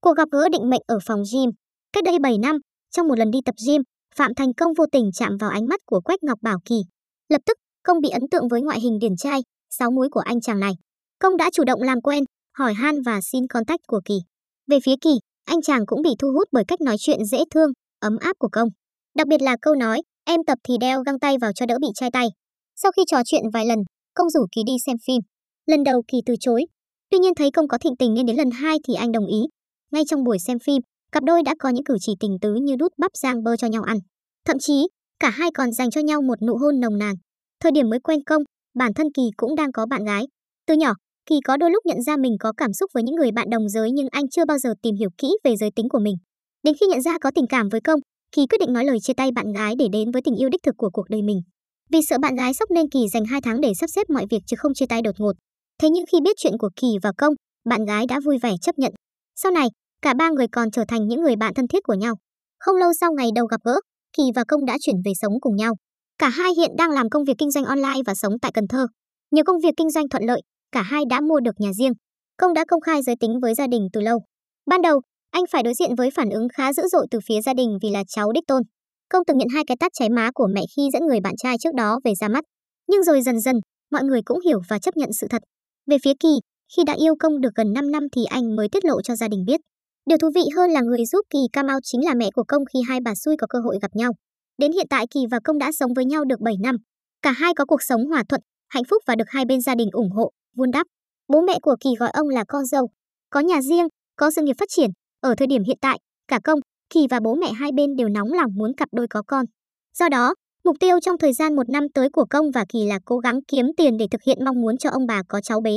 Cuộc gặp gỡ định mệnh ở phòng gym. Cách đây 7 năm, trong một lần đi tập gym, Phạm Thành Công vô tình chạm vào ánh mắt của Quách Ngọc Bảo Kỳ. Lập tức, Công bị ấn tượng với ngoại hình điển trai, sáu múi của anh chàng này. Công đã chủ động làm quen, hỏi han và xin contact của Kỳ. Về phía Kỳ, anh chàng cũng bị thu hút bởi cách nói chuyện dễ thương, ấm áp của Công. Đặc biệt là câu nói, em tập thì đeo găng tay vào cho đỡ bị chai tay. Sau khi trò chuyện vài lần, Công rủ Kỳ đi xem phim. Lần đầu Kỳ từ chối. Tuy nhiên thấy Công có thịnh tình nên đến lần hai thì anh đồng ý. Ngay trong buổi xem phim, cặp đôi đã có những cử chỉ tình tứ như đút bắp rang bơ cho nhau ăn. Thậm chí, cả hai còn dành cho nhau một nụ hôn nồng nàn. Thời điểm mới quen Công, bản thân Kỳ cũng đang có bạn gái. Từ nhỏ, Kỳ có đôi lúc nhận ra mình có cảm xúc với những người bạn đồng giới nhưng anh chưa bao giờ tìm hiểu kỹ về giới tính của mình. Đến khi nhận ra có tình cảm với Công, Kỳ quyết định nói lời chia tay bạn gái để đến với tình yêu đích thực của cuộc đời mình. Vì sợ bạn gái sốc nên Kỳ dành 2 tháng để sắp xếp mọi việc chứ không chia tay đột ngột. Thế nhưng khi biết chuyện của Kỳ và Công, bạn gái đã vui vẻ chấp nhận. Sau này, cả ba người còn trở thành những người bạn thân thiết của nhau. Không lâu sau ngày đầu gặp gỡ, Kỳ và Công đã chuyển về sống cùng nhau. Cả hai hiện đang làm công việc kinh doanh online và sống tại Cần Thơ. Nhờ công việc kinh doanh thuận lợi, cả hai đã mua được nhà riêng. Công đã công khai giới tính với gia đình từ lâu. Ban đầu, anh phải đối diện với phản ứng khá dữ dội từ phía gia đình vì là cháu đích tôn. Công từng nhận hai cái tát cháy má của mẹ khi dẫn người bạn trai trước đó về ra mắt. Nhưng rồi dần dần, mọi người cũng hiểu và chấp nhận sự thật. Về phía Kỳ, khi đã yêu công được gần 5 năm thì anh mới tiết lộ cho gia đình biết. Điều thú vị hơn là người giúp Kỳ Ca Mau chính là mẹ của công khi hai bà xui có cơ hội gặp nhau. Đến hiện tại Kỳ và công đã sống với nhau được 7 năm. Cả hai có cuộc sống hòa thuận, hạnh phúc và được hai bên gia đình ủng hộ, vun đắp. Bố mẹ của Kỳ gọi ông là con dâu, có nhà riêng, có sự nghiệp phát triển. Ở thời điểm hiện tại, cả công, Kỳ và bố mẹ hai bên đều nóng lòng muốn cặp đôi có con. Do đó, mục tiêu trong thời gian một năm tới của công và Kỳ là cố gắng kiếm tiền để thực hiện mong muốn cho ông bà có cháu bé.